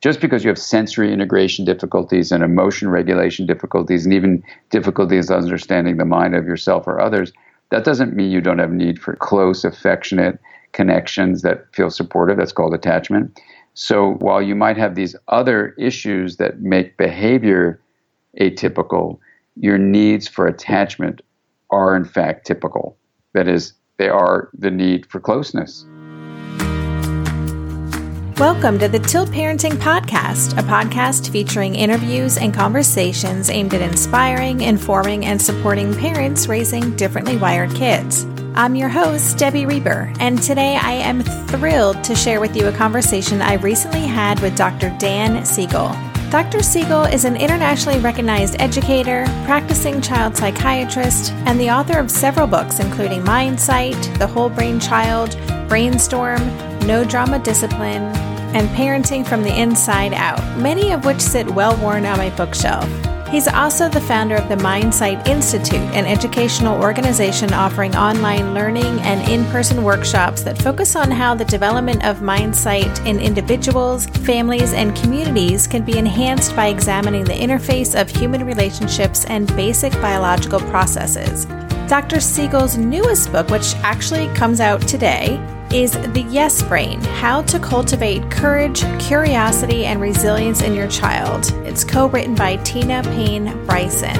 just because you have sensory integration difficulties and emotion regulation difficulties and even difficulties understanding the mind of yourself or others, that doesn't mean you don't have need for close, affectionate connections that feel supportive. That's called attachment. So while you might have these other issues that make behavior atypical, your needs for attachment are in fact typical. That is, they are the need for closeness. Welcome to the Tilt Parenting Podcast, a podcast featuring interviews and conversations aimed at inspiring, informing, and supporting parents raising differently wired kids. I'm your host, Debbie Reber, and today I am thrilled to share with you a conversation I recently had with Dr. Dan Siegel. Dr. Siegel is an internationally recognized educator, practicing child psychiatrist, and the author of several books, including Mindsight, The Whole Brain Child, Brainstorm, No Drama Discipline, and Parenting from the Inside Out, many of which sit well worn on my bookshelf. He's also the founder of the Mindsight Institute, an educational organization offering online learning and in person workshops that focus on how the development of mindsight in individuals, families, and communities can be enhanced by examining the interface of human relationships and basic biological processes. Dr. Siegel's newest book, which actually comes out today, is The Yes Brain How to Cultivate Courage, Curiosity, and Resilience in Your Child. It's co written by Tina Payne Bryson.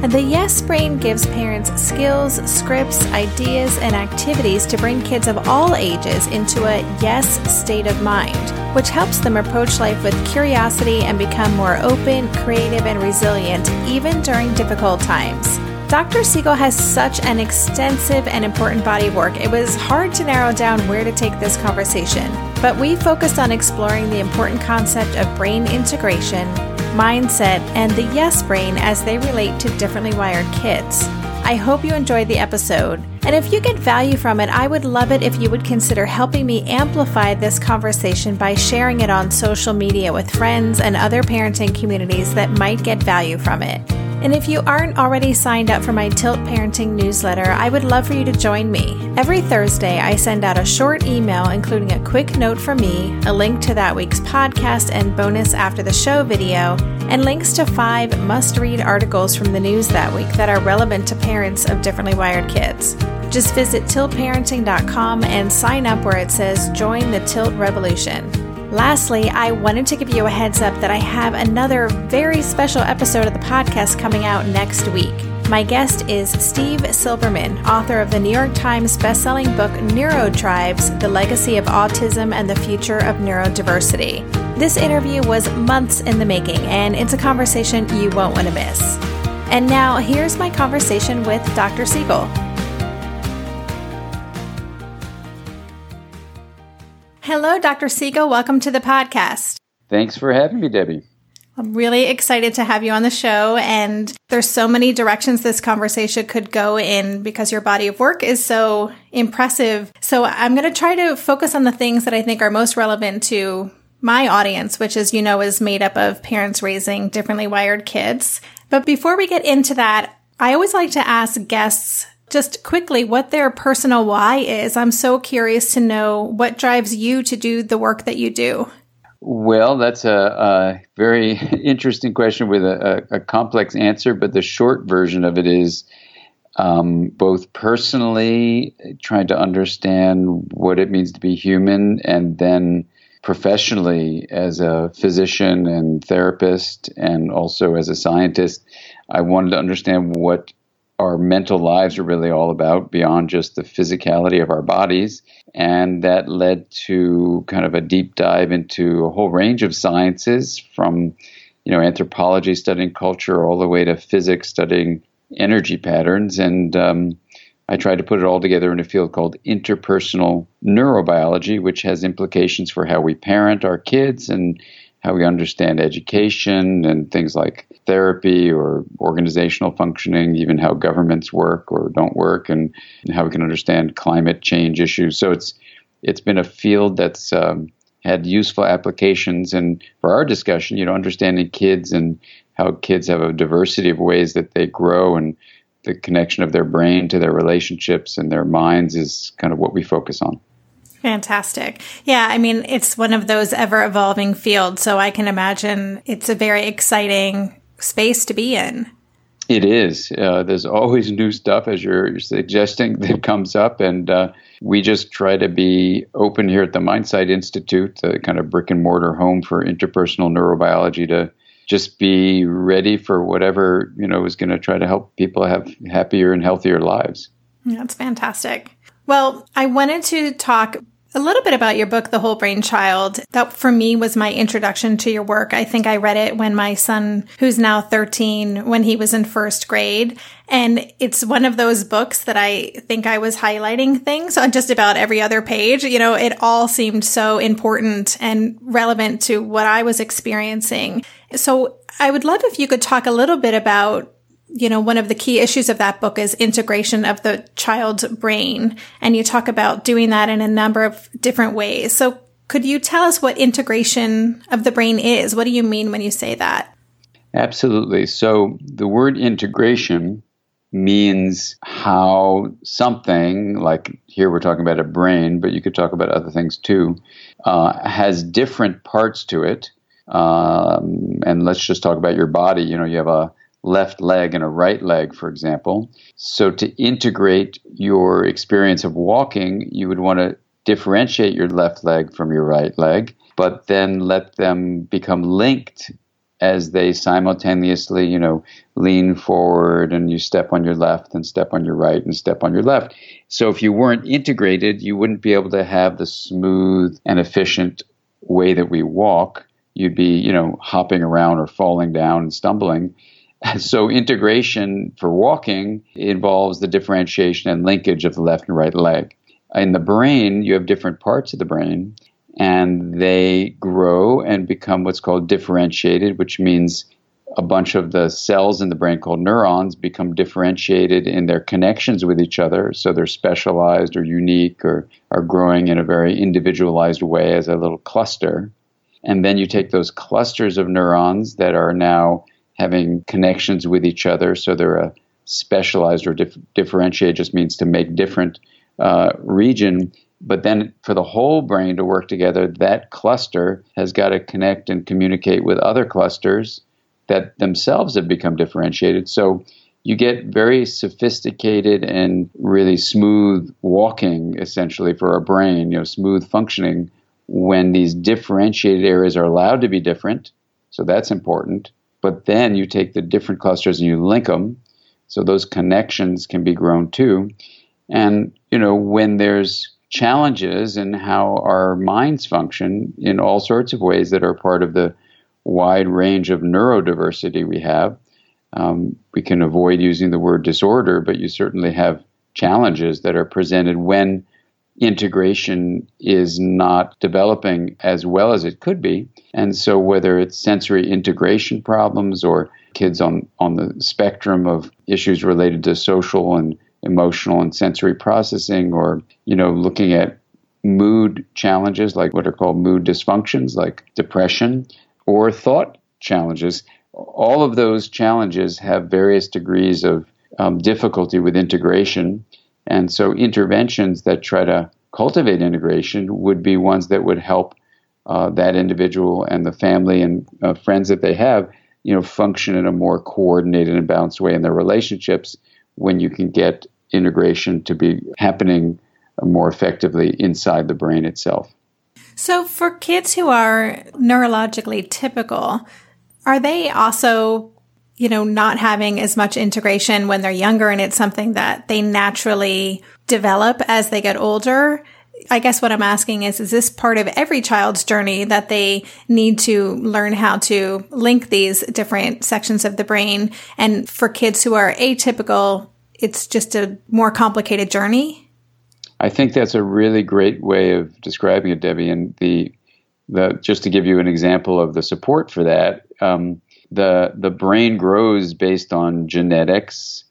The Yes Brain gives parents skills, scripts, ideas, and activities to bring kids of all ages into a yes state of mind, which helps them approach life with curiosity and become more open, creative, and resilient, even during difficult times. Dr. Siegel has such an extensive and important body of work, it was hard to narrow down where to take this conversation. But we focused on exploring the important concept of brain integration, mindset, and the yes brain as they relate to differently wired kids. I hope you enjoyed the episode. And if you get value from it, I would love it if you would consider helping me amplify this conversation by sharing it on social media with friends and other parenting communities that might get value from it. And if you aren't already signed up for my Tilt Parenting newsletter, I would love for you to join me. Every Thursday, I send out a short email including a quick note from me, a link to that week's podcast and bonus after the show video, and links to five must read articles from the news that week that are relevant to parents of differently wired kids. Just visit tiltparenting.com and sign up where it says Join the Tilt Revolution. Lastly, I wanted to give you a heads up that I have another very special episode of the podcast coming out next week. My guest is Steve Silberman, author of the New York Times bestselling book Neurotribes The Legacy of Autism and the Future of Neurodiversity. This interview was months in the making, and it's a conversation you won't want to miss. And now, here's my conversation with Dr. Siegel. Hello, Dr. Siegel. Welcome to the podcast. Thanks for having me, Debbie. I'm really excited to have you on the show. And there's so many directions this conversation could go in because your body of work is so impressive. So I'm going to try to focus on the things that I think are most relevant to my audience, which, as you know, is made up of parents raising differently wired kids. But before we get into that, I always like to ask guests just quickly what their personal why is. I'm so curious to know what drives you to do the work that you do. Well, that's a, a very interesting question with a, a, complex answer, but the short version of it is um, both personally trying to understand what it means to be human, and then professionally as a physician and therapist, and also as a scientist. I wanted to understand what our mental lives are really all about beyond just the physicality of our bodies. And that led to kind of a deep dive into a whole range of sciences from, you know, anthropology studying culture all the way to physics studying energy patterns. And um, I tried to put it all together in a field called interpersonal neurobiology, which has implications for how we parent our kids and how we understand education and things like therapy or organizational functioning, even how governments work or don't work, and, and how we can understand climate change issues. So it's it's been a field that's um, had useful applications. And for our discussion, you know, understanding kids and how kids have a diversity of ways that they grow and the connection of their brain to their relationships and their minds is kind of what we focus on. Fantastic. Yeah, I mean, it's one of those ever evolving fields, so I can imagine it's a very exciting space to be in. It is. Uh, there's always new stuff, as you're suggesting, that comes up. And uh, we just try to be open here at the Mindsight Institute, the kind of brick and mortar home for interpersonal neurobiology, to just be ready for whatever, you know, is going to try to help people have happier and healthier lives. That's fantastic. Well, I wanted to talk a little bit about your book, The Whole Brain Child. That for me was my introduction to your work. I think I read it when my son, who's now 13, when he was in first grade. And it's one of those books that I think I was highlighting things on just about every other page. You know, it all seemed so important and relevant to what I was experiencing. So I would love if you could talk a little bit about you know, one of the key issues of that book is integration of the child's brain. And you talk about doing that in a number of different ways. So could you tell us what integration of the brain is? What do you mean when you say that? Absolutely. So the word integration means how something, like here we're talking about a brain, but you could talk about other things too, uh, has different parts to it. Um, and let's just talk about your body. You know, you have a left leg and a right leg, for example. So, to integrate your experience of walking, you would want to differentiate your left leg from your right leg, but then let them become linked as they simultaneously, you know, lean forward and you step on your left and step on your right and step on your left. So if you weren't integrated, you wouldn't be able to have the smooth and efficient way that we walk. You'd be, you know, hopping around or falling down and stumbling. So integration for walking involves the differentiation and linkage of the left and right leg. In the brain, you have different parts of the brain, and they grow and become what's called differentiated, which means a bunch of the cells in the brain called neurons become differentiated in their connections with each other. So they're specialized or unique or are growing in a very individualized way as a little cluster. And then you take those clusters of neurons that are now having connections with each other. So they're a specialized or dif- just means to make different uh, region. But then for the whole brain to work together, that cluster has got to connect and communicate with other clusters that themselves have become differentiated. So you get very sophisticated and really smooth walking essentially for a brain, you know, smooth functioning when these differentiated areas are allowed to be different. So that's important. But then you take the different clusters and you link them. So those connections can be grown too. And, you know, when there's challenges in how our minds function in all sorts of ways that are part of the wide range of neurodiversity we have, um, we can avoid using the word disorder, but you certainly have challenges that are presented when integration is not developing as well as it could be. And so, whether it's sensory integration problems or kids on, on the spectrum of issues related to social and emotional and sensory processing, or, you know, looking at mood challenges like what are called mood dysfunctions, like depression, or thought challenges, all of those challenges have various degrees of um, difficulty with integration. And so interventions that try to cultivate integration would be ones that would help uh, that individual and the family and uh, friends that they have, you know, function in a more coordinated and balanced way in their relationships when you can get integration to be happening more effectively inside the brain itself. So, for kids who are neurologically typical, are they also you know, not having as much integration when they're younger and it's something that they naturally develop as they get older. I guess what I'm asking is, is this part of every child's journey that they need to learn how to link these different sections of the brain? And for kids who are atypical, it's just a more complicated journey? I think that's a really great way of describing it, Debbie. And the, the just to give you an example of the support for that, um, the the brain grows based on genetics,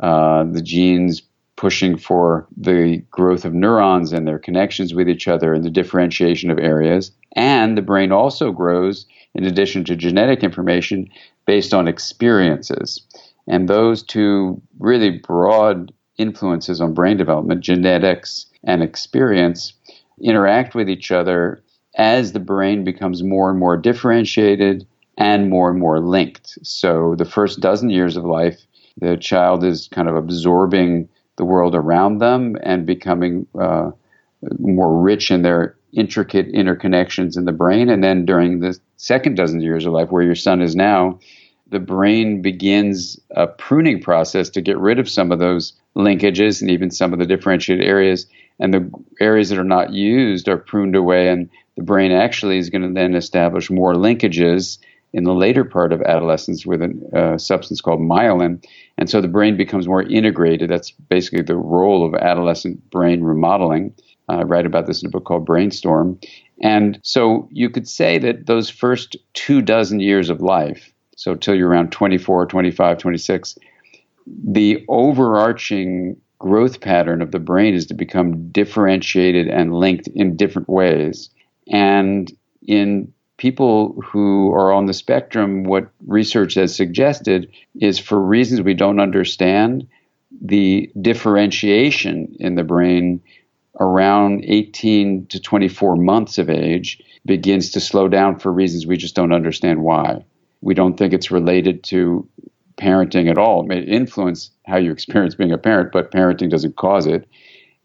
uh, the genes pushing for the growth of neurons and their connections with each other and the differentiation of areas. And the brain also grows, in addition to genetic information, based on experiences. And those two really broad influences on brain development, genetics and experience, interact with each other as the brain becomes more and more differentiated and more and more linked. So the first dozen years of life, the child is kind of absorbing the world around them and becoming uh, more rich in their intricate interconnections in the brain. And then during the second dozen years of life, where your son is now, the brain begins a pruning process to get rid of some of those linkages and even some of the differentiated areas. And the areas that are not used are pruned away, and the brain actually is going to then establish more linkages in the later part of adolescence with a uh, substance called myelin. And so the brain becomes more integrated. That's basically the role of adolescent brain remodeling. Uh, I write about this in a book called Brainstorm. And so you could say that those first two dozen years of life, so till you're around 24, 25, 26, the overarching growth pattern of the brain is to become differentiated and linked in different ways. And in people who are on the spectrum, what research has suggested is for reasons we don't understand, the differentiation in the brain around 18 to 24 months of age begins to slow down for reasons we just don't understand why. We don't think it's related to parenting at all. It may influence how you experience being a parent, but parenting doesn't cause it.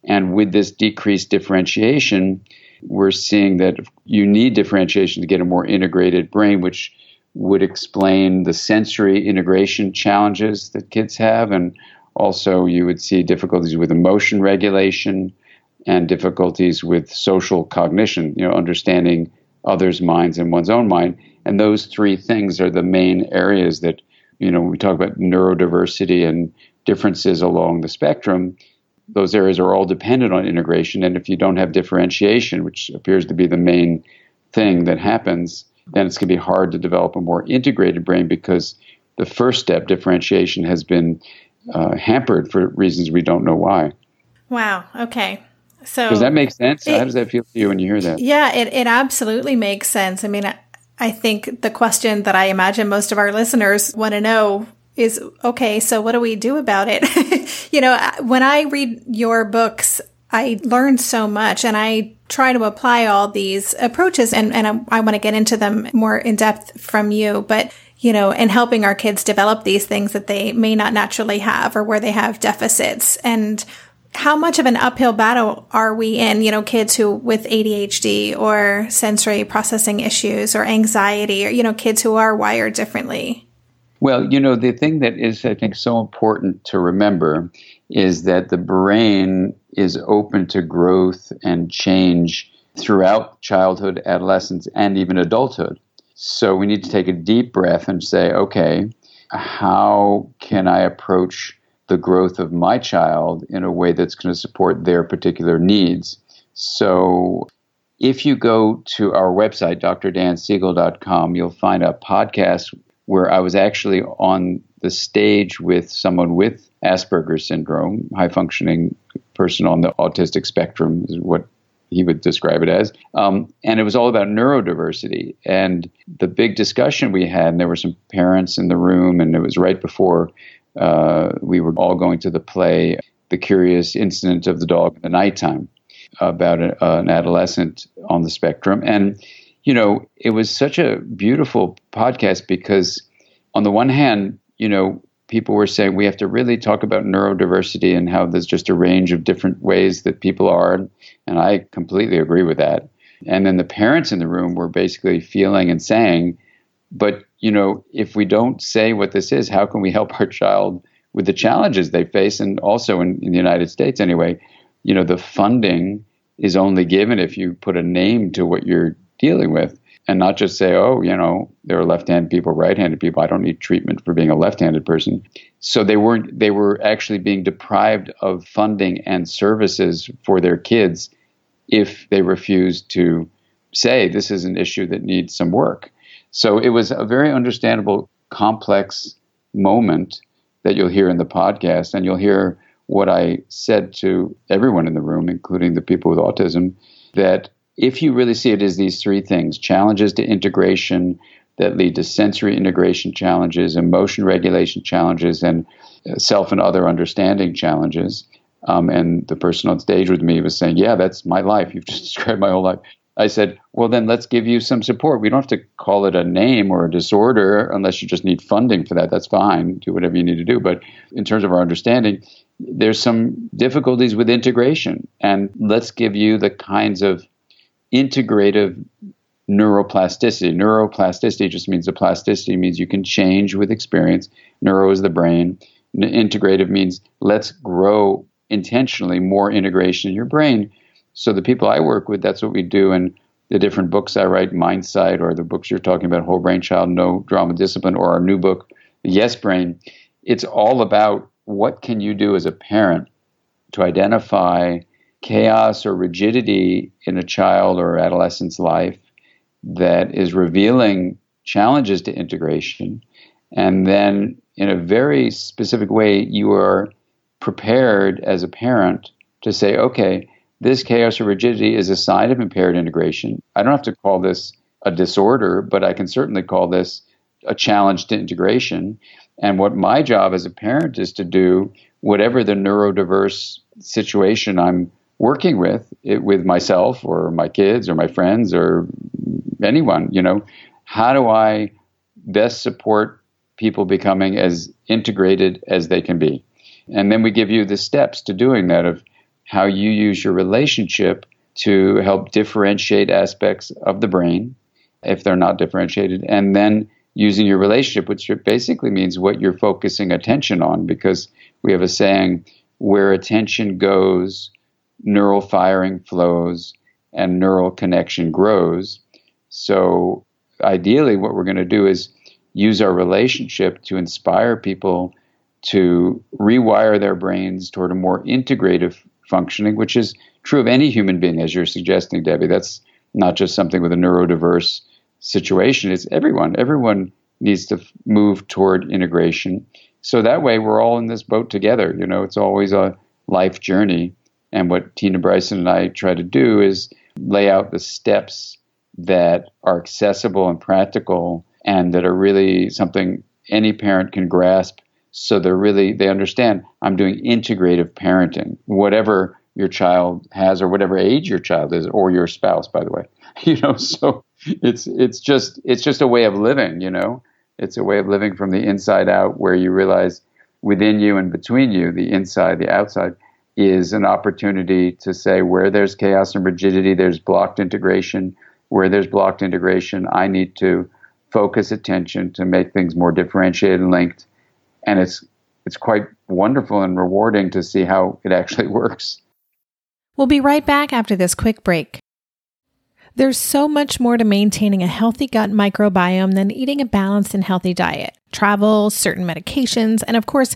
And with this decreased differentiation, we're seeing that you need differentiation to get a more integrated brain, which would explain the sensory integration challenges that kids have. And also, you would see difficulties with emotion regulation and difficulties with social cognition, you know, understanding others' minds and one's own mind. And those three things are the main areas that, you know, we talk about neurodiversity and differences along the spectrum those areas are all dependent on integration. And if you don't have differentiation, which appears to be the main thing that happens, then it's going to be hard to develop a more integrated brain because the first step, differentiation, has been uh, hampered for reasons we don't know why. Wow. Okay. So does that make sense? It, How does that feel to you when you hear that? Yeah, it, it absolutely makes sense. I mean, I, I think the question that I imagine most of our listeners want to know is okay, so what do we do about it? you know, when I read your books, I learn so much and I try to apply all these approaches and, and I, I want to get into them more in depth from you. But, you know, and helping our kids develop these things that they may not naturally have or where they have deficits. And how much of an uphill battle are we in, you know, kids who with ADHD or sensory processing issues or anxiety or, you know, kids who are wired differently? Well, you know, the thing that is, I think, so important to remember is that the brain is open to growth and change throughout childhood, adolescence, and even adulthood. So we need to take a deep breath and say, okay, how can I approach the growth of my child in a way that's going to support their particular needs? So if you go to our website, drdansiegel.com, you'll find a podcast where I was actually on the stage with someone with Asperger's syndrome, high functioning person on the autistic spectrum is what he would describe it as. Um, and it was all about neurodiversity. And the big discussion we had, and there were some parents in the room, and it was right before uh, we were all going to the play, The Curious Incident of the Dog in the Nighttime, about a, uh, an adolescent on the spectrum. And you know, it was such a beautiful podcast because, on the one hand, you know, people were saying we have to really talk about neurodiversity and how there's just a range of different ways that people are. And I completely agree with that. And then the parents in the room were basically feeling and saying, but, you know, if we don't say what this is, how can we help our child with the challenges they face? And also in, in the United States, anyway, you know, the funding is only given if you put a name to what you're dealing with and not just say, oh, you know, there are left-handed people, right-handed people. I don't need treatment for being a left-handed person. So they weren't. They were actually being deprived of funding and services for their kids if they refused to say this is an issue that needs some work. So it was a very understandable, complex moment that you'll hear in the podcast, and you'll hear what I said to everyone in the room, including the people with autism, that if you really see it as these three things challenges to integration that lead to sensory integration challenges, emotion regulation challenges, and uh, self and other understanding challenges Um, and the person on stage with me was saying, Yeah, that's my life. You've just described my whole life. I said, Well, then let's give you some support. We don't have to call it a name or a disorder unless you just need funding for that. That's fine. Do whatever you need to do. But in terms of our understanding, there's some difficulties with integration. And let's give you the kinds of integrative neuroplasticity. Neuroplasticity just means the plasticity means you can change with experience. Neuro is the brain. Integrative means let's grow intentionally more integration in your brain. So the people I work with, that's what we do. And the different books I write, Mindsight, or the books you're talking about, Whole Brain Child, No Drama Discipline, or our new book, Yes Brain. It's all about what can you do as a parent to identify chaos or rigidity in a child or adolescent's life that is revealing challenges to integration. And then, in a very specific way, you are prepared as a parent to say, okay, this chaos or rigidity is a sign of impaired integration. I don't have to call this a disorder, but I can certainly call this a challenge to integration. And what my job as a parent is to do, whatever the neurodiverse situation I'm working with, it, with myself or my kids or my friends or anyone, you know, how do I best support people becoming as integrated as they can be? And then we give you the steps to doing that of how you use your relationship to help differentiate aspects of the brain if they're not differentiated, and then using your relationship, which basically means what you're focusing attention on, because we have a saying where attention goes, neural firing flows, and neural connection grows. So, ideally, what we're going to do is use our relationship to inspire people to rewire their brains toward a more integrative functioning, which is true of any human being, as you're suggesting, Debbie. That's not just something with a neurodiverse situation, it's everyone. Everyone needs to move toward integration. So that way, we're all in this boat together. You know, it's always a life journey. And what Tina Bryson and I try to do is lay out the steps that are accessible and practical and that are really something any parent can grasp. So they're really they understand i'm doing integrative parenting whatever your child has or whatever age your child is or your spouse by the way. You know so it's it's just it's just a way of living you know? It's a way of living from the inside out where you realize within you and between you the inside the outside is an opportunity to say where there's chaos and rigidity there's blocked integration where there's blocked integration, I need to focus attention to make things more differentiated and linked. And it's it's quite wonderful and rewarding to see how it actually works. We'll be right back after this quick break. There's so much more to maintaining a healthy gut microbiome than eating a balanced and healthy diet. Travel, certain medications, and of course,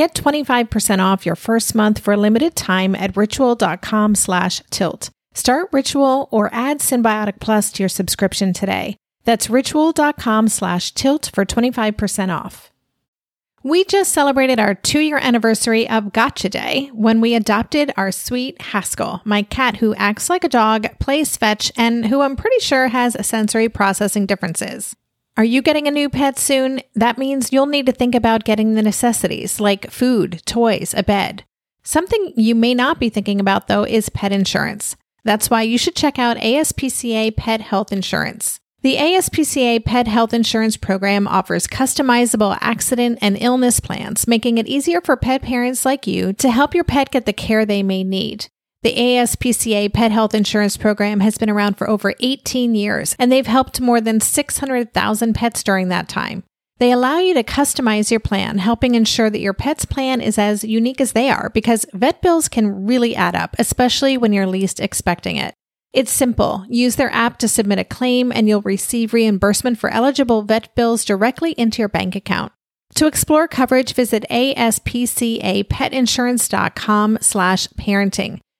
Get 25% off your first month for a limited time at ritual.com slash tilt. Start Ritual or add Synbiotic Plus to your subscription today. That's ritual.com slash tilt for 25% off. We just celebrated our two year anniversary of Gotcha Day when we adopted our sweet Haskell, my cat who acts like a dog, plays fetch, and who I'm pretty sure has sensory processing differences. Are you getting a new pet soon? That means you'll need to think about getting the necessities like food, toys, a bed. Something you may not be thinking about though is pet insurance. That's why you should check out ASPCA Pet Health Insurance. The ASPCA Pet Health Insurance Program offers customizable accident and illness plans, making it easier for pet parents like you to help your pet get the care they may need. The ASPCA Pet Health Insurance Program has been around for over 18 years, and they've helped more than 600,000 pets during that time. They allow you to customize your plan, helping ensure that your pet's plan is as unique as they are because vet bills can really add up, especially when you're least expecting it. It's simple. Use their app to submit a claim and you'll receive reimbursement for eligible vet bills directly into your bank account. To explore coverage, visit aspcapetinsurance.com slash parenting.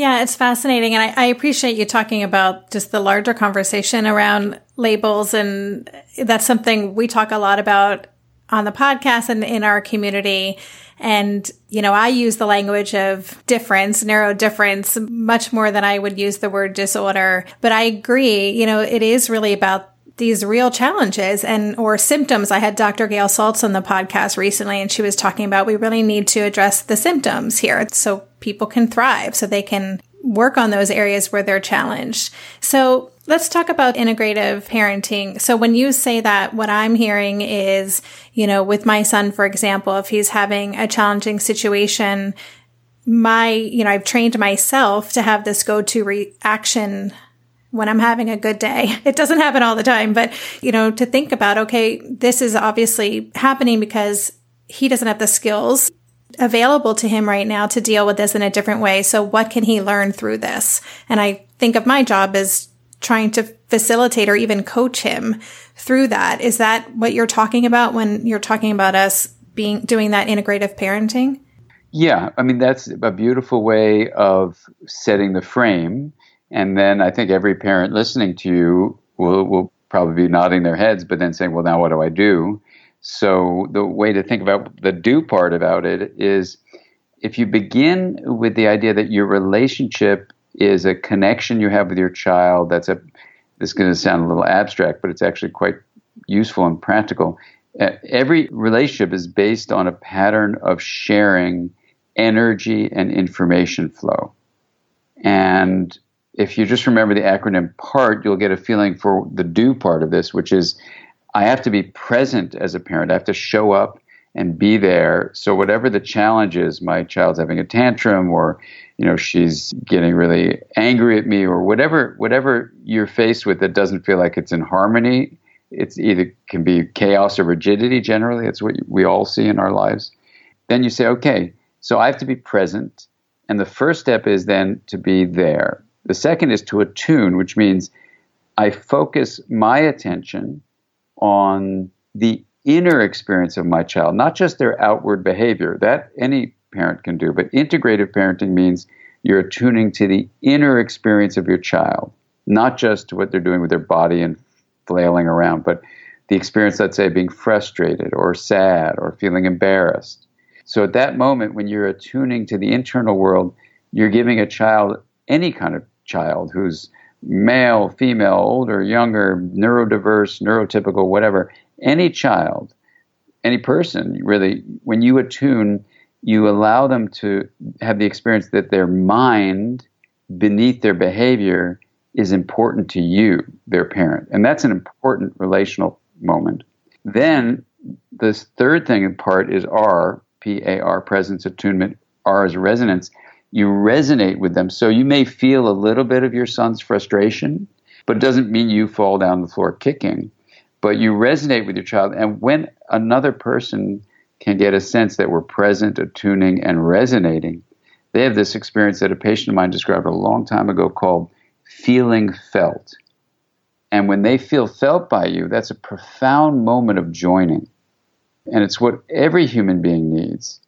Yeah, it's fascinating. And I, I, appreciate you talking about just the larger conversation around labels. And that's something we talk a lot about on the podcast and in our community. And, you know, I use the language of difference, neurodifference, much more than I would use the word disorder. But I agree, you know, it is really about these real challenges and or symptoms. I had Dr. Gail Saltz on the podcast recently and she was talking about we really need to address the symptoms here so people can thrive, so they can work on those areas where they're challenged. So let's talk about integrative parenting. So when you say that, what I'm hearing is, you know, with my son, for example, if he's having a challenging situation, my, you know, I've trained myself to have this go-to reaction when I'm having a good day. It doesn't happen all the time, but, you know, to think about, okay, this is obviously happening because he doesn't have the skills available to him right now to deal with this in a different way. So what can he learn through this? And I think of my job as trying to facilitate or even coach him through that. Is that what you're talking about when you're talking about us being doing that integrative parenting? Yeah, I mean that's a beautiful way of setting the frame. And then I think every parent listening to you will, will probably be nodding their heads, but then saying, well, now what do I do? So the way to think about the do part about it is if you begin with the idea that your relationship is a connection you have with your child, that's a this is going to sound a little abstract, but it's actually quite useful and practical. Every relationship is based on a pattern of sharing energy and information flow. And if you just remember the acronym PART, you'll get a feeling for the do part of this, which is I have to be present as a parent. I have to show up and be there. So whatever the challenge is, my child's having a tantrum or you know she's getting really angry at me or whatever whatever you're faced with that doesn't feel like it's in harmony, it's either can be chaos or rigidity generally. It's what we all see in our lives. Then you say, okay, so I have to be present. And the first step is then to be there. The second is to attune, which means I focus my attention on the inner experience of my child, not just their outward behavior. That any parent can do, but integrative parenting means you're attuning to the inner experience of your child, not just to what they're doing with their body and flailing around, but the experience, let's say, being frustrated or sad or feeling embarrassed. So at that moment, when you're attuning to the internal world, you're giving a child, any kind of child who's male, female, older, younger, neurodiverse, neurotypical, whatever, any child, any person, really, when you attune, you allow them to have the experience that their mind beneath their behavior is important to you, their parent. And that's an important relational moment. Then this third thing in part is R, P A R, presence, attunement, R is resonance you resonate with them. So you may feel a little bit of your son's frustration, but it doesn't mean you fall down the floor kicking. But you resonate with your child. And when another person can get a sense that we're present, attuning, and resonating, they have this experience that a patient of mine described a long time ago called feeling felt. And when they feel felt by you, that's a profound moment of joining. And it's what every human being needs.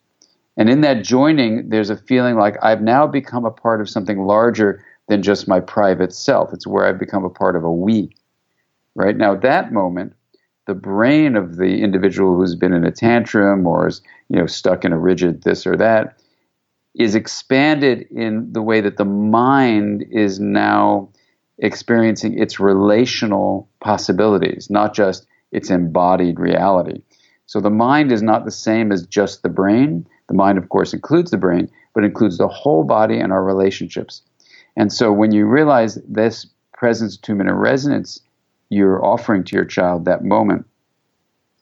And in that joining, there's a feeling like I've now become a part of something larger than just my private self. It's where I've become a part of a we. Right now, at that moment, the brain of the individual who's been in a tantrum or is you know stuck in a rigid this or that is expanded in the way that the mind is now experiencing its relational possibilities, not just its embodied reality. So the mind is not the same as just the brain. The mind, of course, includes the brain, but includes the whole body and our relationships. And so when you realize this presence, attunement, and resonance you're offering to your child that moment,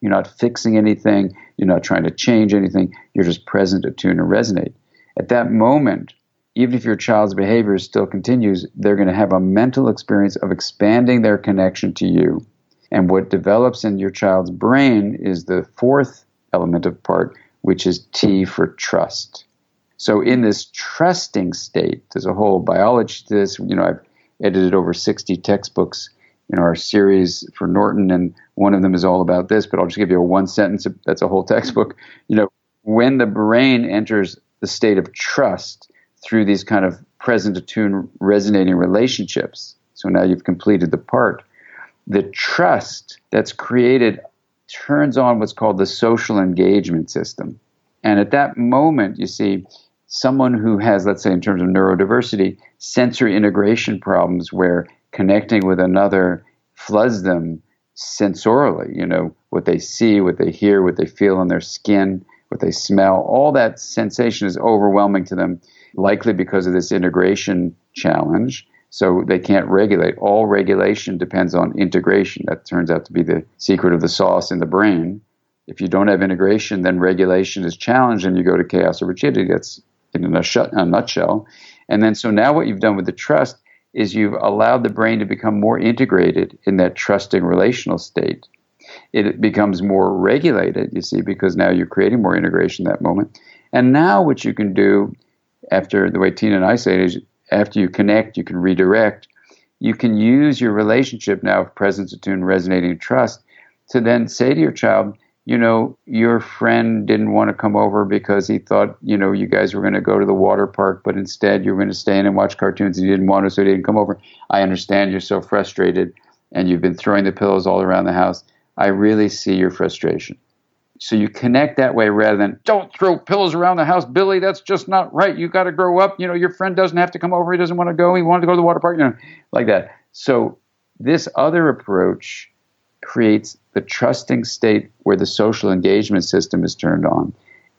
you're not fixing anything, you're not trying to change anything, you're just present, attuned, and resonate. At that moment, even if your child's behavior still continues, they're going to have a mental experience of expanding their connection to you. And what develops in your child's brain is the fourth element of part, which is T for trust. So in this trusting state, there's a whole biology to this. You know, I've edited over 60 textbooks in our series for Norton, and one of them is all about this, but I'll just give you a one sentence. That's a whole textbook. You know, when the brain enters the state of trust through these kind of present attuned resonating relationships, so now you've completed the part, the trust that's created turns on what's called the social engagement system. And at that moment, you see, someone who has, let's say, in terms of neurodiversity, sensory integration problems where connecting with another floods them sensorially, you know, what they see, what they hear, what they feel on their skin, what they smell, all that sensation is overwhelming to them, likely because of this integration challenge. So they can't regulate. All regulation depends on integration. That turns out to be the secret of the sauce in the brain. If you don't have integration, then regulation is challenged and you go to chaos or rigidity. That's in a, nutshell. And then, so now what you've done with the trust is you've allowed the brain to become more integrated in that trusting relational state. It becomes more regulated, you see, because now you're creating more integration that moment. And now, what you can do after the way Tina and I say it is after you connect, you can redirect. You can use your relationship now of presence, attuned, resonating, trust to then say to your child, you know, your friend didn't want to come over because he thought, you know, you guys were going to go to the water park, but instead you were going to stay in and watch cartoons and you didn't want to, so he didn't come over. I understand you're so frustrated and you've been throwing the pillows all around the house. I really see your frustration. So you connect that way rather than don't throw pillows around the house, Billy. That's just not right. You got to grow up. You know, your friend doesn't have to come over. He doesn't want to go. He wanted to go to the water park. You know, like that. So this other approach creates the trusting state where the social engagement system is turned on.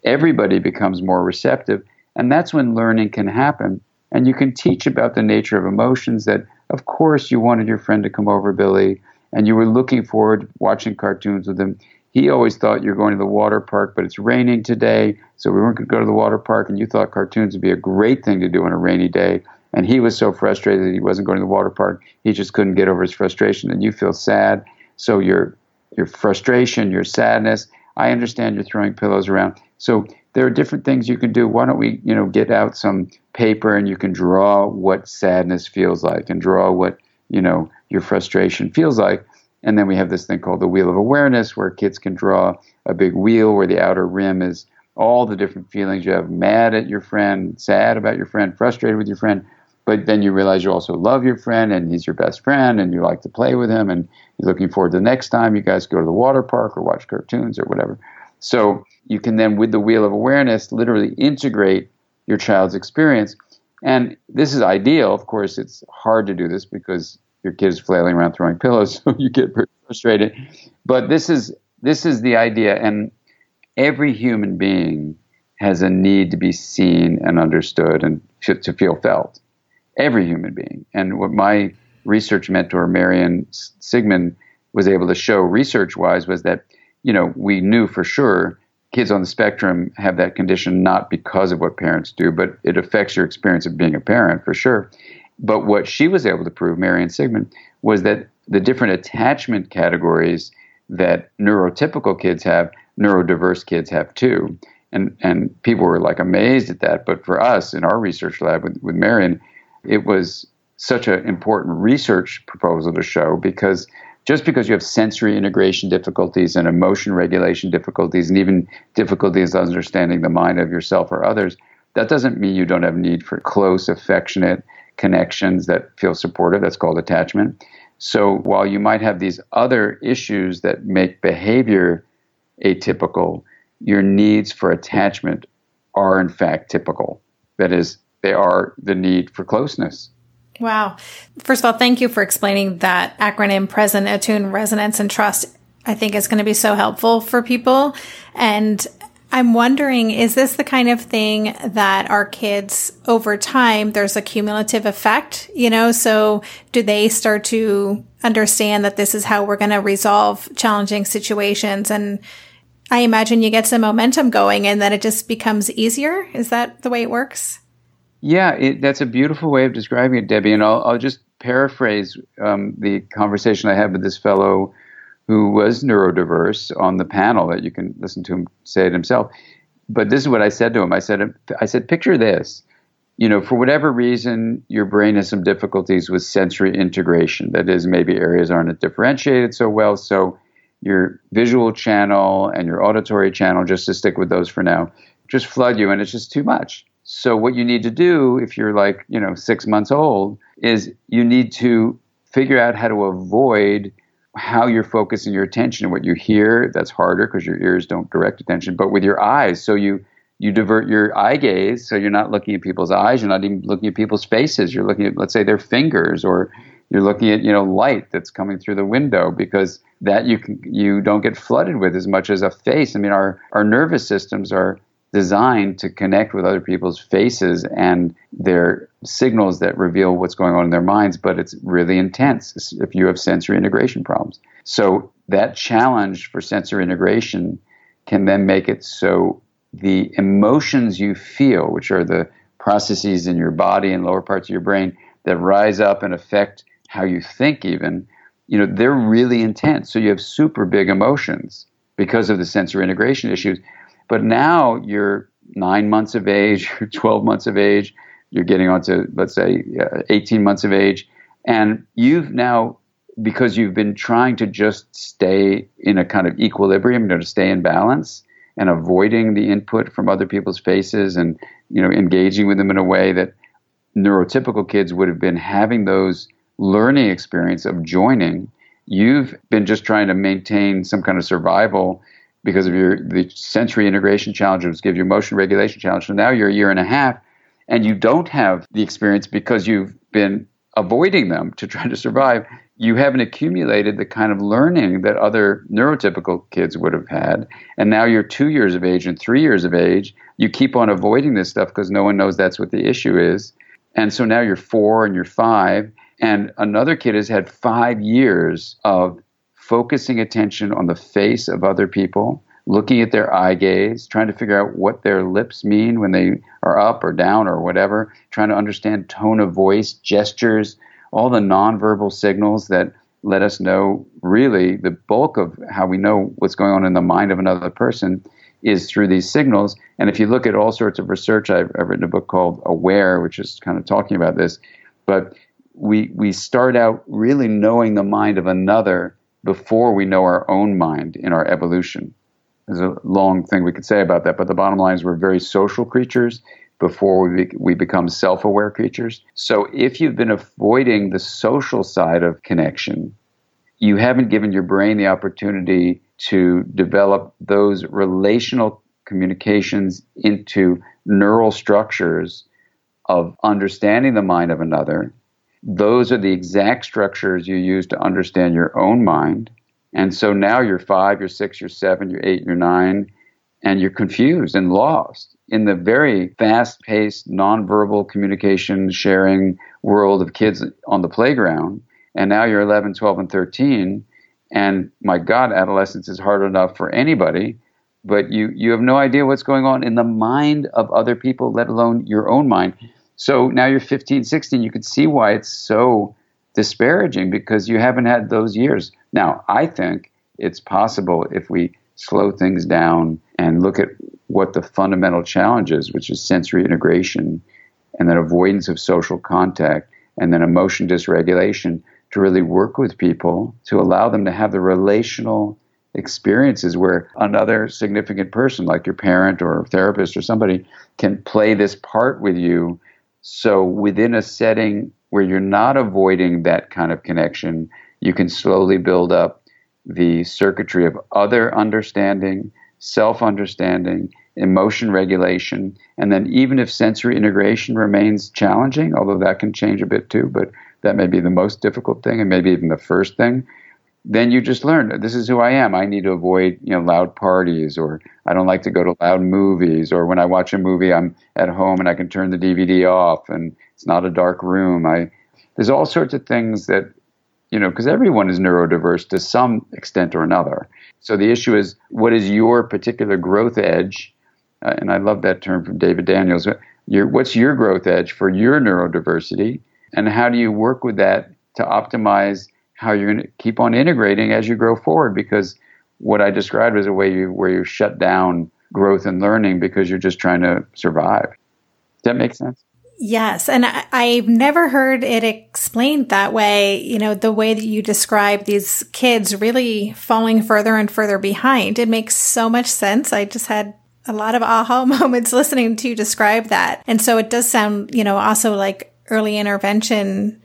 Everybody becomes more receptive, and that's when learning can happen. And you can teach about the nature of emotions that, of course, you wanted your friend to come over, Billy, and you were looking forward to watching cartoons with him he always thought you're going to the water park, but it's raining today, so we weren't going to go to the water park, and you thought cartoons would be a great thing to do on a rainy day. And he was so frustrated that he wasn't going to the water park, he just couldn't get over his frustration, and you feel sad. So your your frustration, your sadness. I understand you're throwing pillows around. So there are different things you can do. Why don't we, you know, get out some paper and you can draw what sadness feels like and draw what, you know, your frustration feels like and then we have this thing called the wheel of awareness, where kids can draw a big wheel where the outer rim is all the different feelings you have mad at your friend, sad about your friend, frustrated with your friend. But then you realize you also love your friend and he's your best friend and you like to play with him and you're looking forward to the next time you guys go to the water park or watch cartoons or whatever. So you can then, with the wheel of awareness, literally integrate your child's experience. And this is ideal. Of course, it's hard to do this because your kids flailing around throwing pillows, so you get frustrated. But this is this is the idea, and every human being has a need to be seen and understood and to feel felt. Every human being, and what my research mentor Marian Sigman was able to show research-wise was that you know we knew for sure kids on the spectrum have that condition not because of what parents do, but it affects your experience of being a parent for sure. But what she was able to prove, Marian Sigman, was that the different attachment categories that neurotypical kids have, neurodiverse kids have too. And, and people were like amazed at that. But for us in our research lab with, with Marian, it was such an important research proposal to show because just because you have sensory integration difficulties and emotion regulation difficulties and even difficulties understanding the mind of yourself or others, that doesn't mean you don't have need for close, affectionate, connections that feel supportive. That's called attachment. So while you might have these other issues that make behavior atypical, your needs for attachment are in fact typical. That is, they are the need for closeness. Wow. First of all, thank you for explaining that acronym present, attune, resonance, and trust. I think is going to be so helpful for people. And I'm wondering, is this the kind of thing that our kids over time, there's a cumulative effect, you know? So do they start to understand that this is how we're going to resolve challenging situations? And I imagine you get some momentum going and then it just becomes easier. Is that the way it works? Yeah, it, that's a beautiful way of describing it, Debbie. And I'll, I'll just paraphrase um, the conversation I had with this fellow who was neurodiverse on the panel that you can listen to him say it himself. But this is what I said to him. I said, I said, picture this. You know, for whatever reason, your brain has some difficulties with sensory integration. That is, maybe areas aren't differentiated so well. So your visual channel and your auditory channel, just to stick with those for now, just flood you, and it's just too much. So what you need to do if you're like, you know, six months old is you need to figure out how to avoid how you're focusing your attention and what you hear. That's harder because your ears don't direct attention, but with your eyes. So you you divert your eye gaze, so you're not looking at people's eyes. You're not even looking at people's faces. You're looking at, let's say, their fingers, or you're looking at, you know, light that's coming through the window because that you can you don't get flooded with as much as a face. I mean, our our nervous systems are designed to connect with other people's faces and their signals that reveal what's going on in their minds, but it's really intense if you have sensory integration problems. So that challenge for sensory integration can then make it so the emotions you feel, which are the processes in your body and lower parts of your brain that rise up and affect how you think even, you know, they're really intense. So you have super big emotions because of the sensory integration issues but now you're nine months of age, you're 12 months of age, you're getting on to, let's say, uh, 18 months of age, and you've now, because you've been trying to just stay in a kind of equilibrium, you know, to stay in balance and avoiding the input from other people's faces and, you know, engaging with them in a way that neurotypical kids would have been having those learning experience of joining. You've been just trying to maintain some kind of survival because of your the sensory integration challenges, give you motion regulation challenge. So now you're a year and a half, and you don't have the experience because you've been avoiding them to try to survive. You haven't accumulated the kind of learning that other neurotypical kids would have had. And now you're two years of age and three years of age. You keep on avoiding this stuff because no one knows that's what the issue is. And so now you're four and you're five. And another kid has had five years of focusing attention on the face of other people, looking at their eye gaze, trying to figure out what their lips mean when they are up or down or whatever, trying to understand tone of voice, gestures, all the nonverbal signals that let us know really the bulk of how we know what's going on in the mind of another person is through these signals. And if you look at all sorts of research, I've, I've written a book called Aware, which is kind of talking about this. But we we start out really knowing the mind of another before we know our own mind in our evolution. There's a long thing we could say about that, but the bottom line is we're very social creatures before we, be, we become self aware creatures. So if you've been avoiding the social side of connection, you haven't given your brain the opportunity to develop those relational communications into neural structures of understanding the mind of another those are the exact structures you use to understand your own mind. And so now you're five, you're six, you're seven, you're eight, you're nine, and you're confused and lost in the very fast paced, nonverbal communication sharing world of kids on the playground. And now you're 11, 12, and 13. And my God, adolescence is hard enough for anybody, but you, you have no idea what's going on in the mind of other people, let alone your own mind. So now you're 15, 16, you can see why it's so disparaging because you haven't had those years. Now, I think it's possible if we slow things down and look at what the fundamental challenge is, which is sensory integration and then avoidance of social contact and then emotion dysregulation, to really work with people to allow them to have the relational experiences where another significant person, like your parent or therapist or somebody, can play this part with you so within a setting where you're not avoiding that kind of connection, you can slowly build up the circuitry of other understanding self understanding, emotion regulation, and then even if sensory integration remains challenging, although that can change a bit too, but that may be the most difficult thing and maybe even the first thing, then you just learn this is who I am. I need to avoid you know loud parties, or I don't like to go to loud movies, or when I watch a movie, I'm at home and I can turn the DVD off, and it's not a dark room. I there's all sorts of things that you know because everyone is neurodiverse to some extent or another. So the issue is what is your particular growth edge, uh, and I love that term from David Daniels. Your, what's your growth edge for your neurodiversity, and how do you work with that to optimize how you're going to keep on integrating as you grow forward because what I described is a way you, where you shut down growth and learning because you're just trying to survive. Does that make sense? Yes. And I, have never heard it explained that way. You know, the way that you describe these kids really falling further and further behind. It makes so much sense. I just had a lot of aha moments listening to you describe that. And so it does sound, you know, also like early intervention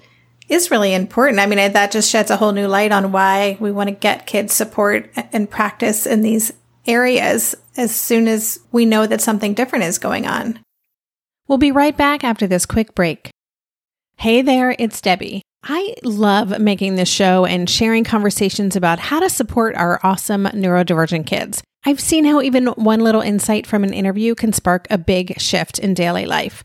is really important. I mean, that just sheds a whole new light on why we want to get kids support and practice in these areas as soon as we know that something different is going on. We'll be right back after this quick break. Hey there, it's Debbie. I love making this show and sharing conversations about how to support our awesome neurodivergent kids. I've seen how even one little insight from an interview can spark a big shift in daily life.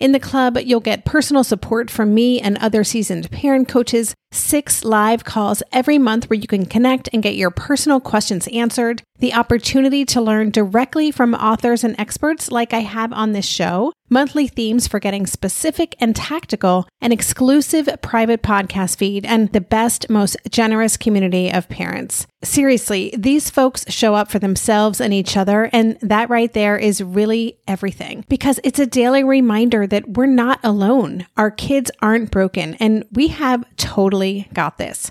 In the club, you'll get personal support from me and other seasoned parent coaches, six live calls every month where you can connect and get your personal questions answered, the opportunity to learn directly from authors and experts like I have on this show, monthly themes for getting specific and tactical, an exclusive private podcast feed, and the best, most generous community of parents. Seriously, these folks show up for themselves and each other, and that right there is really everything because it's a daily reminder that we're not alone. Our kids aren't broken, and we have totally got this.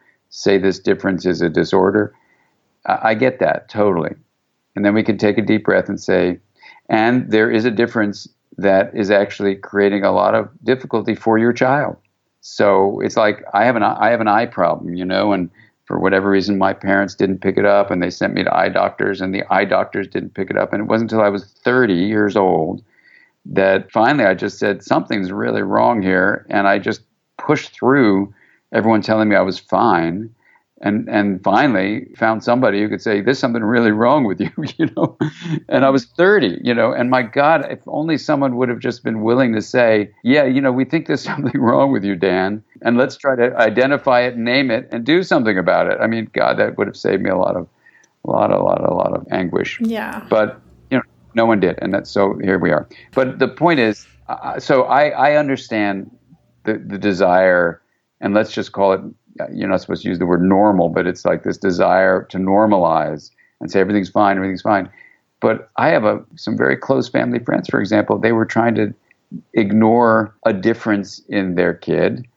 say this difference is a disorder. I, get that totally. And then we can take a deep breath and say, and there is a difference that is actually creating a lot of difficulty for your child. So it's like I have an I have an eye problem, you know, and for whatever reason my parents didn't pick it up and they sent me to eye doctors and the eye doctors didn't pick it up and it wasn't until I was 30 years old that finally I just said something's really wrong here and I just pushed through everyone telling me I was fine. And, and finally found somebody who could say, there's something really wrong with you, you know? And I was 30, you know, and my God, if only someone would have just been willing to say, yeah, you know, we think there's something wrong with you, Dan, and let's try to identify it, name it, and do something about it. I mean, God, that would have saved me a lot of, a lot, a lot, a lot of anguish. Yeah. But, you know, no one did. And that's, so here we are. But the point is, uh, so I, I understand the, the desire and let's just call it, uh, you're not supposed to use the word normal, but it's like this desire to normalize and say everything's fine, everything's fine. But I have a, some very close family friends, for example, they were trying to ignore a difference in their kid.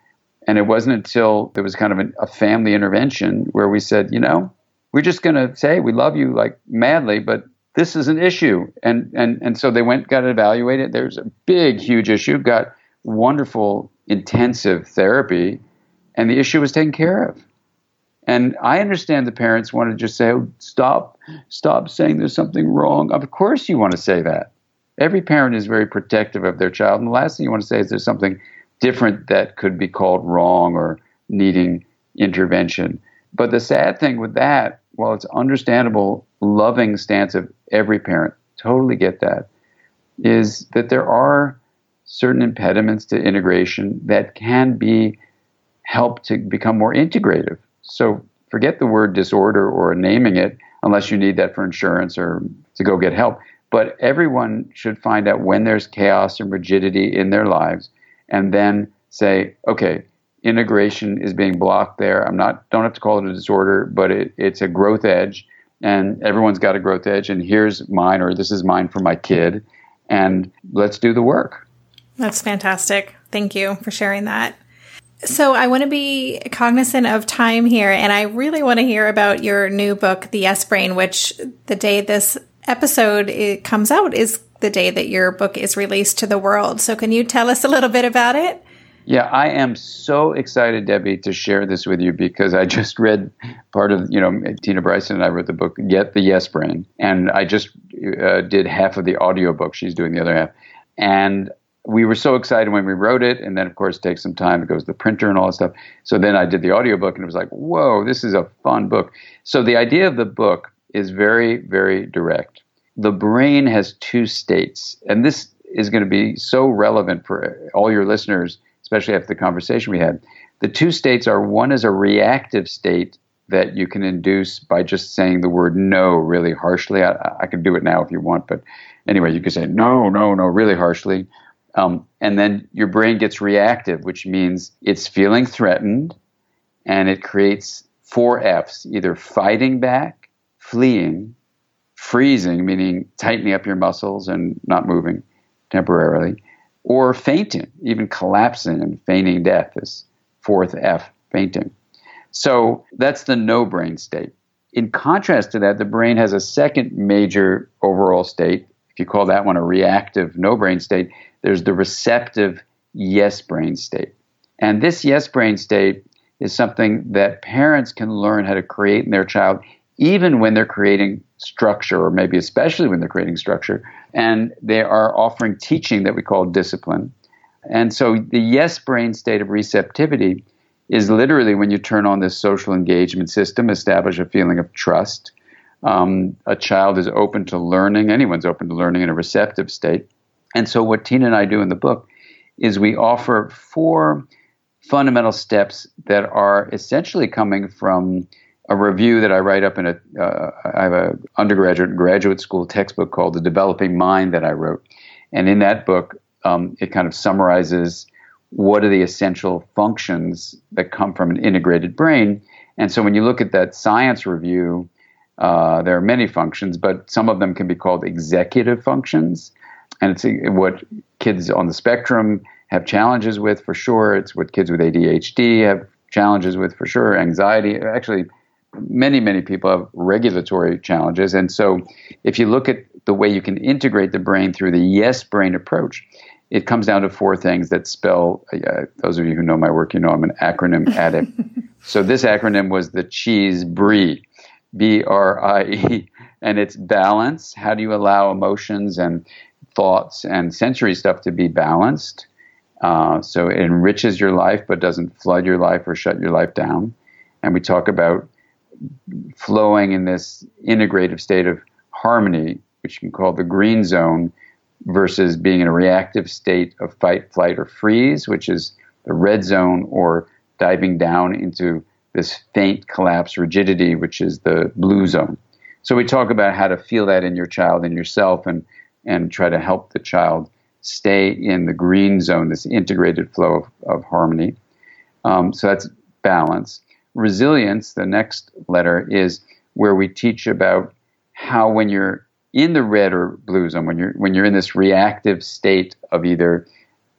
And it wasn't until there was kind of an, a family intervention where we said, you know, we're just going to say we love you like madly, but this is an issue. And, and, and so they went, got it evaluated. There's a big, huge issue, got wonderful intensive therapy, and the issue was taken care of. And I understand the parents want to just say, oh, stop, stop saying there's something wrong. Of course you want to say that. Every parent is very protective of their child. And the last thing you want to say is there's something different that could be called wrong or needing intervention. But the sad thing with that, while it's understandable, loving stance of every parent, totally get that, is that there are certain impediments to integration that can be helped to become more integrative. So forget the word disorder or naming it unless you need that for insurance or to go get help. But everyone should find out when there's chaos and rigidity in their lives and then say, okay, integration is being blocked there. I'm not don't have to call it a disorder, but it, it's a growth edge and everyone's got a growth edge and here's mine or this is mine for my kid and let's do the work. That's fantastic. Thank you for sharing that. So I want to be cognizant of time here, and I really want to hear about your new book, The Yes Brain, which the day this episode it comes out is the day that your book is released to the world. So can you tell us a little bit about it? Yeah, I am so excited, Debbie, to share this with you because I just read part of, you know, Tina Bryson and I wrote the book, Get the Yes Brain. And I just uh, did half of the audiobook. She's doing the other half. And we were so excited when we wrote it and then of course it takes some time. It goes to the printer and all that stuff. So then i did the audiobook and it was like whoa this is a fun book. So the idea of the book is very very direct. The brain has two states and this is going to be so relevant for all your listeners especially after the conversation we had. The two states are one is a reactive state that you can induce by just saying the word no really harshly. I, I can do it now if you want but anyway you can say no no no really harshly um, and then your brain gets reactive, which means it's feeling threatened and it creates four F's either fighting back, fleeing, freezing, meaning tightening up your muscles and not moving temporarily, or fainting, even collapsing and feigning death is fourth F, fainting. So that's the no brain state. In contrast to that, the brain has a second major overall state. If you call that one a reactive no brain state, there's the receptive yes brain state. And this yes brain state is something that parents can learn how to create in their child, even when they're creating structure, or maybe especially when they're creating structure. And they are offering teaching that we call discipline. And so the yes brain state of receptivity is literally when you turn on this social engagement system, establish a feeling of trust. Um, a child is open to learning, anyone's open to learning in a receptive state. And so, what Tina and I do in the book is we offer four fundamental steps that are essentially coming from a review that I write up in a. Uh, I have a undergraduate and graduate school textbook called The Developing Mind that I wrote. And in that book, um, it kind of summarizes what are the essential functions that come from an integrated brain. And so when you look at that science review, uh, there are many functions, but some of them can be called executive functions and it's what kids on the spectrum have challenges with for sure. It's what kids with ADHD have challenges with for sure. Anxiety, actually, many many people have regulatory challenges, and so if you look at the way you can integrate the brain through the yes brain approach, it comes down to four things that spell. Uh, those of you who know my work, you know I'm an acronym addict. so this acronym was the cheese brie, B R I E, and it's balance. How do you allow emotions and thoughts and sensory stuff to be balanced. Uh, so it enriches your life but doesn't flood your life or shut your life down. And we talk about flowing in this integrative state of harmony, which you can call the green zone, versus being in a reactive state of fight, flight, or freeze, which is the red zone, or diving down into this faint collapse rigidity, which is the blue zone. So we talk about how to feel that in your child and yourself and and try to help the child stay in the green zone, this integrated flow of, of harmony. Um, so that's balance. Resilience, the next letter, is where we teach about how when you're in the red or blue zone, when you're when you're in this reactive state of either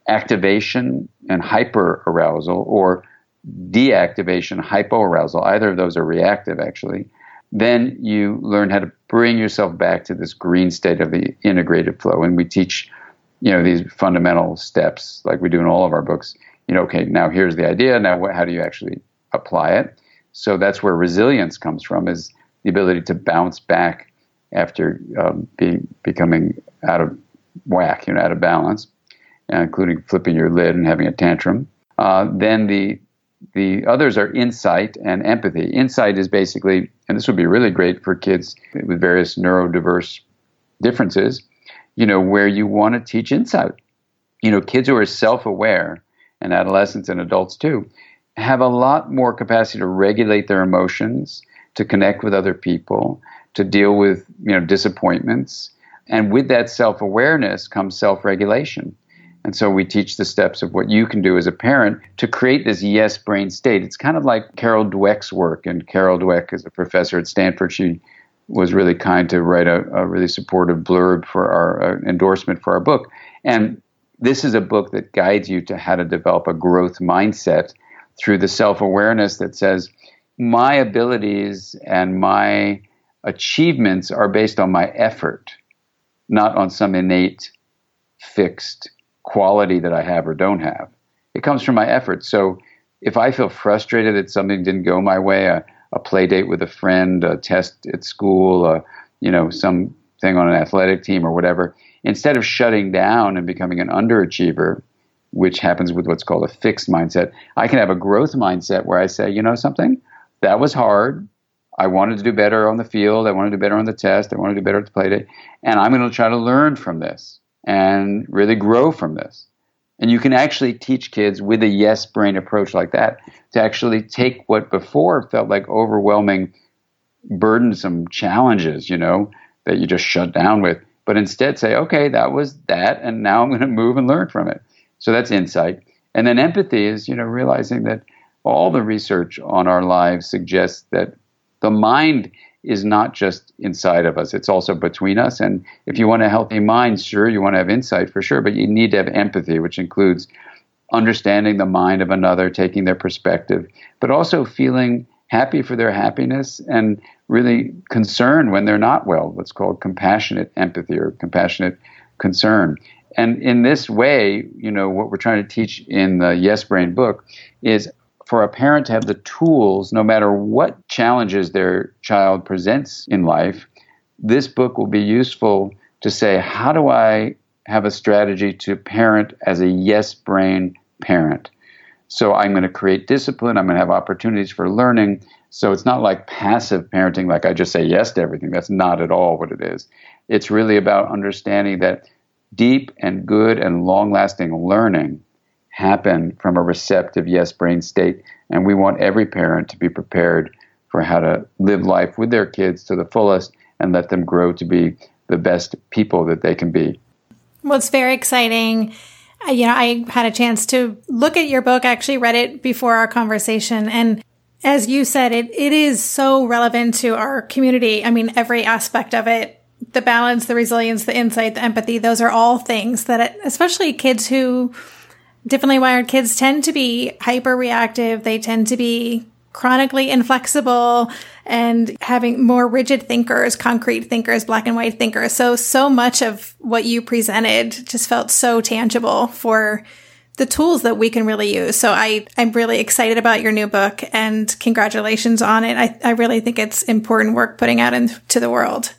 activation and hyper arousal or deactivation, hypoarousal, either of those are reactive actually, then you learn how to bring yourself back to this green state of the integrated flow. And we teach, you know, these fundamental steps like we do in all of our books. You know, okay, now here's the idea. Now, what, how do you actually apply it? So that's where resilience comes from: is the ability to bounce back after um, being becoming out of whack, you know, out of balance, uh, including flipping your lid and having a tantrum. Uh, then the the others are insight and empathy. Insight is basically, and this would be really great for kids with various neurodiverse differences, you know, where you want to teach insight. You know, kids who are self aware, and adolescents and adults too, have a lot more capacity to regulate their emotions, to connect with other people, to deal with, you know, disappointments. And with that self awareness comes self regulation. And so we teach the steps of what you can do as a parent to create this yes brain state. It's kind of like Carol Dweck's work. And Carol Dweck is a professor at Stanford. She was really kind to write a, a really supportive blurb for our uh, endorsement for our book. And this is a book that guides you to how to develop a growth mindset through the self awareness that says, my abilities and my achievements are based on my effort, not on some innate, fixed quality that I have or don't have. It comes from my effort. So if I feel frustrated that something didn't go my way, a, a play date with a friend, a test at school, a, you know, something on an athletic team or whatever, instead of shutting down and becoming an underachiever, which happens with what's called a fixed mindset, I can have a growth mindset where I say, you know something, that was hard. I wanted to do better on the field. I wanted to do better on the test. I wanted to do better at the play date. And I'm going to try to learn from this and really grow from this. And you can actually teach kids with a yes brain approach like that to actually take what before felt like overwhelming, burdensome challenges, you know, that you just shut down with, but instead say, okay, that was that, and now I'm going to move and learn from it. So that's insight. And then empathy is, you know, realizing that all the research on our lives suggests that the mind is not just inside of us, it's also between us. And if you want a healthy mind, sure, you want to have insight for sure, but you need to have empathy, which includes understanding the mind of another, taking their perspective, but also feeling happy for their happiness and really concern when they're not well, what's called compassionate empathy or compassionate concern. And in this way, you know, what we're trying to teach in the Yes Brain book is for a parent to have the tools, no matter what challenges their child presents in life, this book will be useful to say, how do I have a strategy to parent as a yes brain parent? So I'm going to create discipline, I'm going to have opportunities for learning. So it's not like passive parenting, like I just say yes to everything. That's not at all what it is. It's really about understanding that deep and good and long lasting learning happen from a receptive yes brain state. And we want every parent to be prepared for how to live life with their kids to the fullest and let them grow to be the best people that they can be. Well, it's very exciting. You know, I had a chance to look at your book. I actually read it before our conversation. And as you said, it, it is so relevant to our community. I mean, every aspect of it the balance, the resilience, the insight, the empathy, those are all things that, especially kids who differently wired kids tend to be hyper reactive. They tend to be chronically inflexible and having more rigid thinkers, concrete thinkers, black and white thinkers. So, so much of what you presented just felt so tangible for the tools that we can really use. So I, I'm really excited about your new book and congratulations on it. I, I really think it's important work putting out into the world.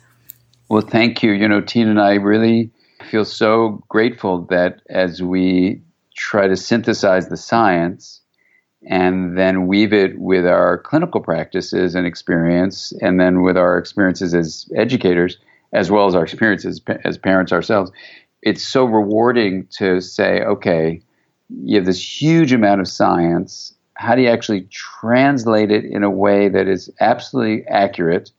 Well, thank you. You know, Tina and I really feel so grateful that as we try to synthesize the science and then weave it with our clinical practices and experience, and then with our experiences as educators, as well as our experiences as parents ourselves. It's so rewarding to say, okay, you have this huge amount of science. How do you actually translate it in a way that is absolutely accurate,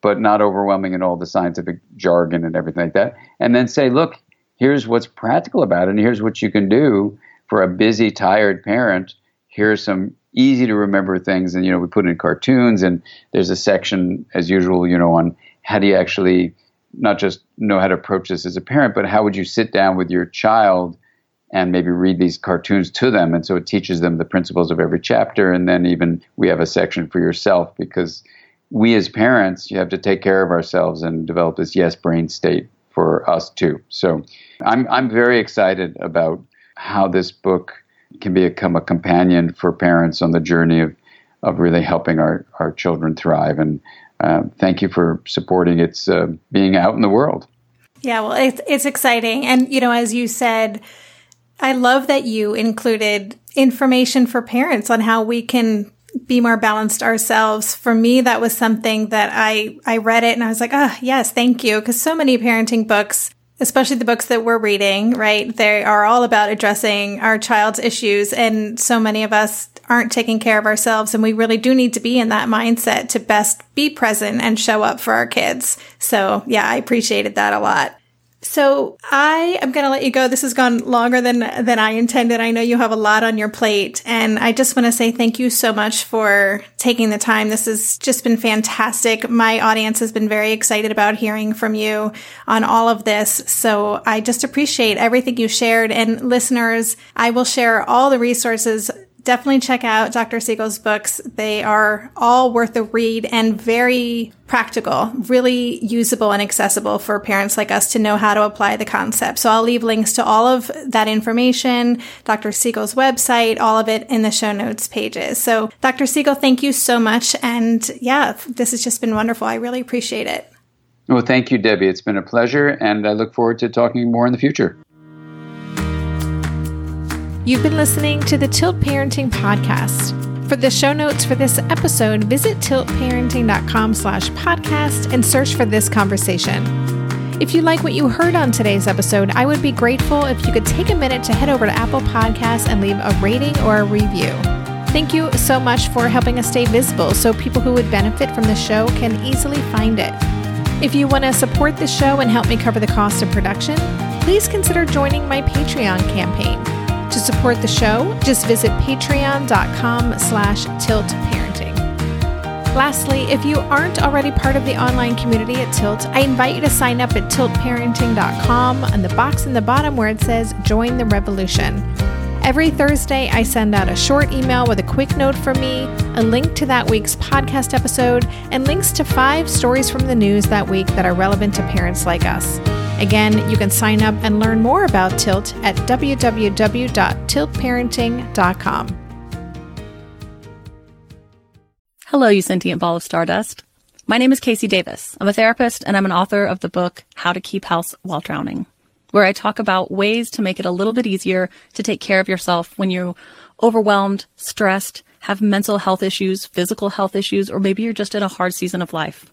but not overwhelming in all the scientific jargon and everything like that? And then say, look, here's what's practical about it, and here's what you can do for a busy, tired parent. Here's some easy to remember things. And, you know, we put in cartoons and there's a section as usual, you know, on how do you actually not just know how to approach this as a parent, but how would you sit down with your child and maybe read these cartoons to them? And so it teaches them the principles of every chapter. And then even we have a section for yourself because we as parents, you have to take care of ourselves and develop this yes brain state for us too. So I'm, I'm very excited about how this book can become a companion for parents on the journey of, of really helping our, our children thrive. And uh, thank you for supporting its uh, being out in the world. Yeah, well, it's it's exciting, and you know, as you said, I love that you included information for parents on how we can be more balanced ourselves. For me, that was something that I I read it and I was like, oh yes, thank you, because so many parenting books especially the books that we're reading, right? They are all about addressing our child's issues. And so many of us aren't taking care of ourselves. And we really do need to be in that mindset to best be present and show up for our kids. So yeah, I appreciated that a lot. So I am going to let you go. This has gone longer than than I intended. I know you have a lot on your plate, and I just want to say thank you so much for taking the time. This has just been fantastic. My audience has been very excited about hearing from you on all of this. So I just appreciate everything you shared. And listeners, I will share all the resources definitely check out Dr. Siegel's books. They are all worth a read and very practical, really usable and accessible for parents like us to know how to apply the concept. So I'll leave links to all of that information, Dr. Siegel's website, all of it in the show notes pages. So Dr. Siegel, thank you so much. And yeah, this has just been wonderful. I really appreciate it. Well, thank you, Debbie. It's been a pleasure, and I look forward to talking more in the future. You've been listening to the Tilt Parenting Podcast. For the show notes for this episode, visit tiltparenting.com slash podcast and search for this conversation. If you like what you heard on today's episode, I would be grateful if you could take a minute to head over to Apple Podcasts and leave a rating or a review. Thank you so much for helping us stay visible so people who would benefit from the show can easily find it. If you want to support the show and help me cover the cost of production, please consider joining my Patreon campaign. To support the show, just visit patreon.com slash tiltparenting. Lastly, if you aren't already part of the online community at Tilt, I invite you to sign up at tiltparenting.com on the box in the bottom where it says Join the Revolution. Every Thursday, I send out a short email with a quick note from me, a link to that week's podcast episode, and links to five stories from the news that week that are relevant to parents like us. Again, you can sign up and learn more about Tilt at www.tiltparenting.com. Hello, you sentient ball of stardust. My name is KC Davis. I'm a therapist and I'm an author of the book How to Keep House While Drowning, where I talk about ways to make it a little bit easier to take care of yourself when you're overwhelmed, stressed, have mental health issues, physical health issues, or maybe you're just in a hard season of life.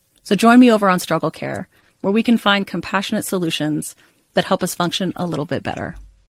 So join me over on Struggle Care, where we can find compassionate solutions that help us function a little bit better.